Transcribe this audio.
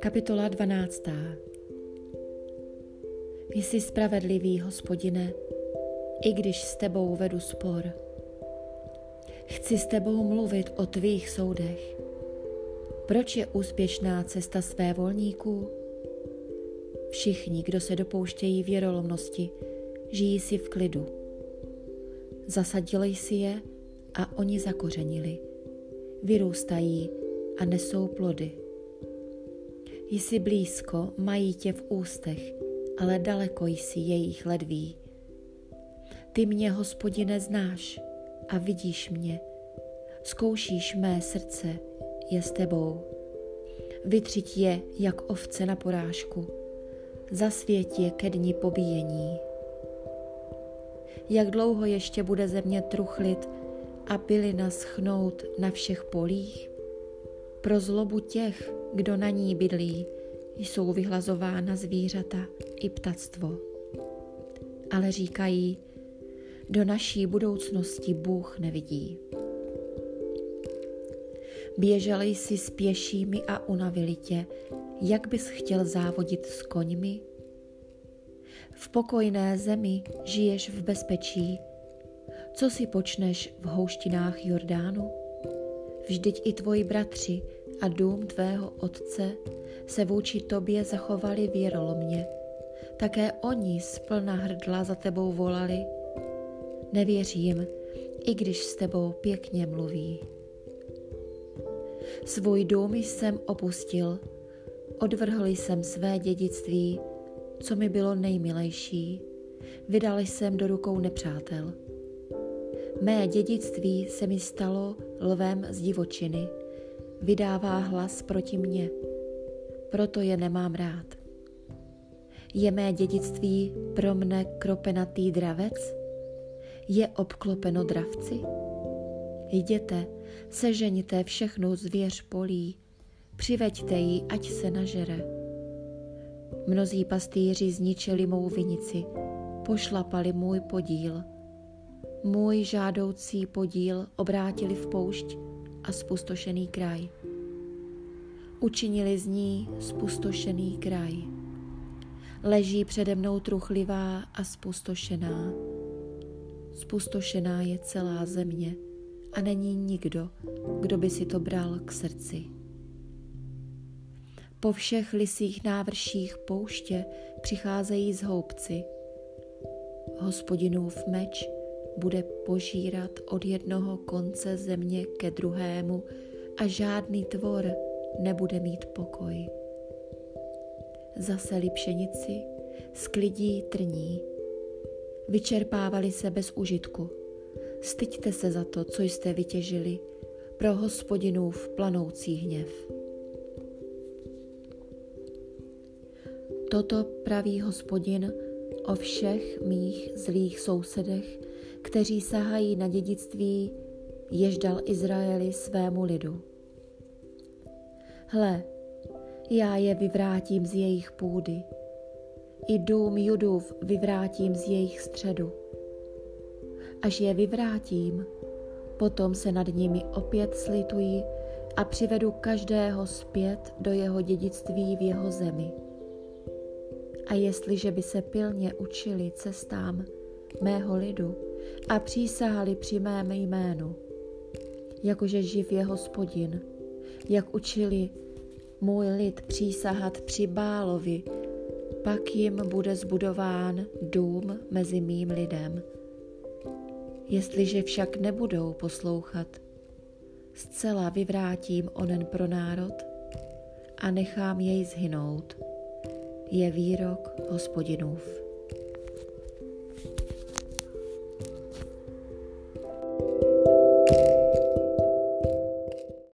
Kapitola 12. Jsi spravedlivý, hospodine, i když s tebou vedu spor. Chci s tebou mluvit o tvých soudech. Proč je úspěšná cesta své volníků? Všichni, kdo se dopouštějí věrolomnosti, žijí si v klidu. Zasadili si je a oni zakořenili. Vyrůstají a nesou plody. Jsi blízko, mají tě v ústech, ale daleko jsi jejich ledví. Ty mě, hospodine, znáš a vidíš mě. Zkoušíš mé srdce, je s tebou. Vytřiť je, jak ovce na porážku. Zasvěť je ke dni pobíjení. Jak dlouho ještě bude země truchlit a bylina schnout na všech polích? Pro zlobu těch, kdo na ní bydlí, jsou vyhlazována zvířata i ptactvo. Ale říkají, do naší budoucnosti Bůh nevidí. Běželi jsi s pěšími a unavili tě, jak bys chtěl závodit s koňmi? V pokojné zemi žiješ v bezpečí. Co si počneš v houštinách Jordánu? Vždyť i tvoji bratři a dům tvého otce se vůči tobě zachovali věrolomně. Také oni z plna hrdla za tebou volali. Nevěřím, i když s tebou pěkně mluví. Svůj dům jsem opustil, odvrhl jsem své dědictví, co mi bylo nejmilejší, vydal jsem do rukou nepřátel. Mé dědictví se mi stalo lvem z divočiny, vydává hlas proti mně, proto je nemám rád. Je mé dědictví pro mne kropenatý dravec? Je obklopeno dravci? Jděte, sežeňte všechnu zvěř polí, přiveďte ji, ať se nažere. Mnozí pastýři zničili mou vinici, pošlapali můj podíl. Můj žádoucí podíl obrátili v poušť a spustošený kraj. Učinili z ní spustošený kraj. Leží přede mnou truchlivá a spustošená. Spustošená je celá země a není nikdo, kdo by si to bral k srdci. Po všech lisích návrších pouště přicházejí z houbci. Hospodinův meč bude požírat od jednoho konce země ke druhému a žádný tvor nebude mít pokoj. Zaseli pšenici, sklidí trní, vyčerpávali se bez užitku. Styďte se za to, co jste vytěžili, pro hospodinův planoucí hněv. Toto praví hospodin o všech mých zlých sousedech, kteří sahají na dědictví, jež dal Izraeli svému lidu. Hle, já je vyvrátím z jejich půdy, i dům Judův vyvrátím z jejich středu. Až je vyvrátím, potom se nad nimi opět slitují a přivedu každého zpět do jeho dědictví v jeho zemi. A jestliže by se pilně učili cestám mého lidu a přísahali při mém jménu, jakože živ je hospodin, jak učili můj lid přísahat při Bálovi, pak jim bude zbudován dům mezi mým lidem. Jestliže však nebudou poslouchat, zcela vyvrátím onen pro národ a nechám jej zhynout je výrok hospodinův.